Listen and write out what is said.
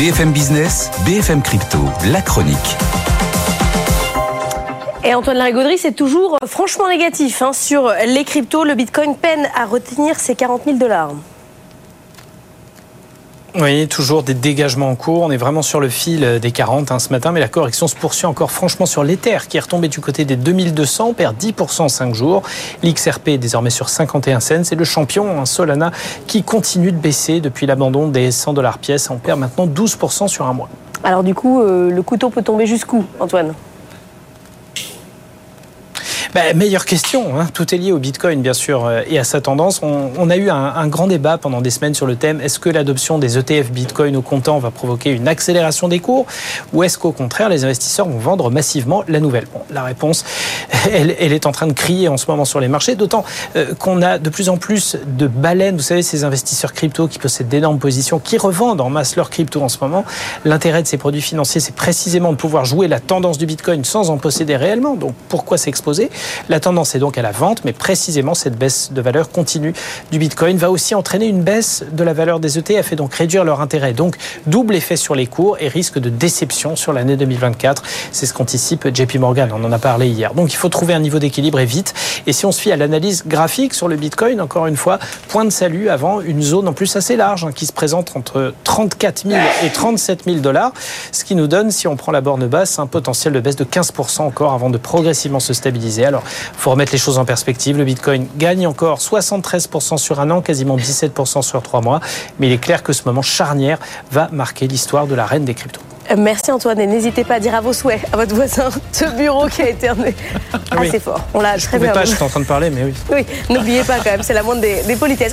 BFM Business, BFM Crypto, la chronique. Et Antoine Larigauderie, c'est toujours euh, franchement négatif hein, sur les cryptos. Le Bitcoin peine à retenir ses 40 000 dollars. Oui, toujours des dégagements en cours. On est vraiment sur le fil des 40 hein, ce matin, mais la correction se poursuit encore franchement sur l'Ether qui est retombé du côté des 2200, on perd 10% en 5 jours. L'XRP est désormais sur 51 cents. C'est le champion, hein, Solana, qui continue de baisser depuis l'abandon des 100 dollars pièce. On perd maintenant 12% sur un mois. Alors du coup, euh, le couteau peut tomber jusqu'où, Antoine? Bah, meilleure question. Hein. Tout est lié au Bitcoin, bien sûr, euh, et à sa tendance. On, a eu un, grand débat pendant des semaines sur le thème est-ce que l'adoption des ETF Bitcoin au comptant va provoquer une accélération des cours ou est-ce qu'au contraire, les investisseurs vont vendre massivement la nouvelle? Bon, La réponse, elle, est en train de crier en ce moment sur les marchés, d'autant euh, qu'on a de plus en plus de baleines, vous savez, ces investisseurs crypto qui possèdent d'énormes positions, qui revendent en masse leurs crypto en ce moment. L'intérêt de ces produits financiers, c'est précisément de pouvoir jouer la tendance du Bitcoin sans en posséder réellement. Donc pourquoi s'exposer? La tendance est donc à la vente, mais précisément cette baisse de valeur continue du Bitcoin va aussi entraîner une baisse de la valeur des ETF et donc réduire leur intérêt. Donc double effet sur les cours et risque de déception sur l'année 2024. C'est ce qu'anticipe JP Morgan. On en a parlé hier. Donc il faut trouver un niveau d'équilibre et vite. Et si on se fie à l'analyse graphique sur le Bitcoin, encore une fois, point de salut avant une zone en plus assez large hein, qui se présente entre 34 000 et 37 000 dollars, ce qui nous donne, si on prend la borne basse, un potentiel de baisse de 15% encore avant de progressivement se stabiliser. Alors il faut remettre les choses en perspective. Le Bitcoin gagne encore 73% sur un an, quasiment 17% sur trois mois. Mais il est clair que ce moment charnière va marquer l'histoire de la reine des cryptos. Merci Antoine et n'hésitez pas à dire à vos souhaits à votre voisin ce bureau qui a été assez fort. On l'a très bien. Je ne pas, j'étais en train de parler, mais oui. Oui, n'oubliez pas quand même, c'est la moindre des, des politesses.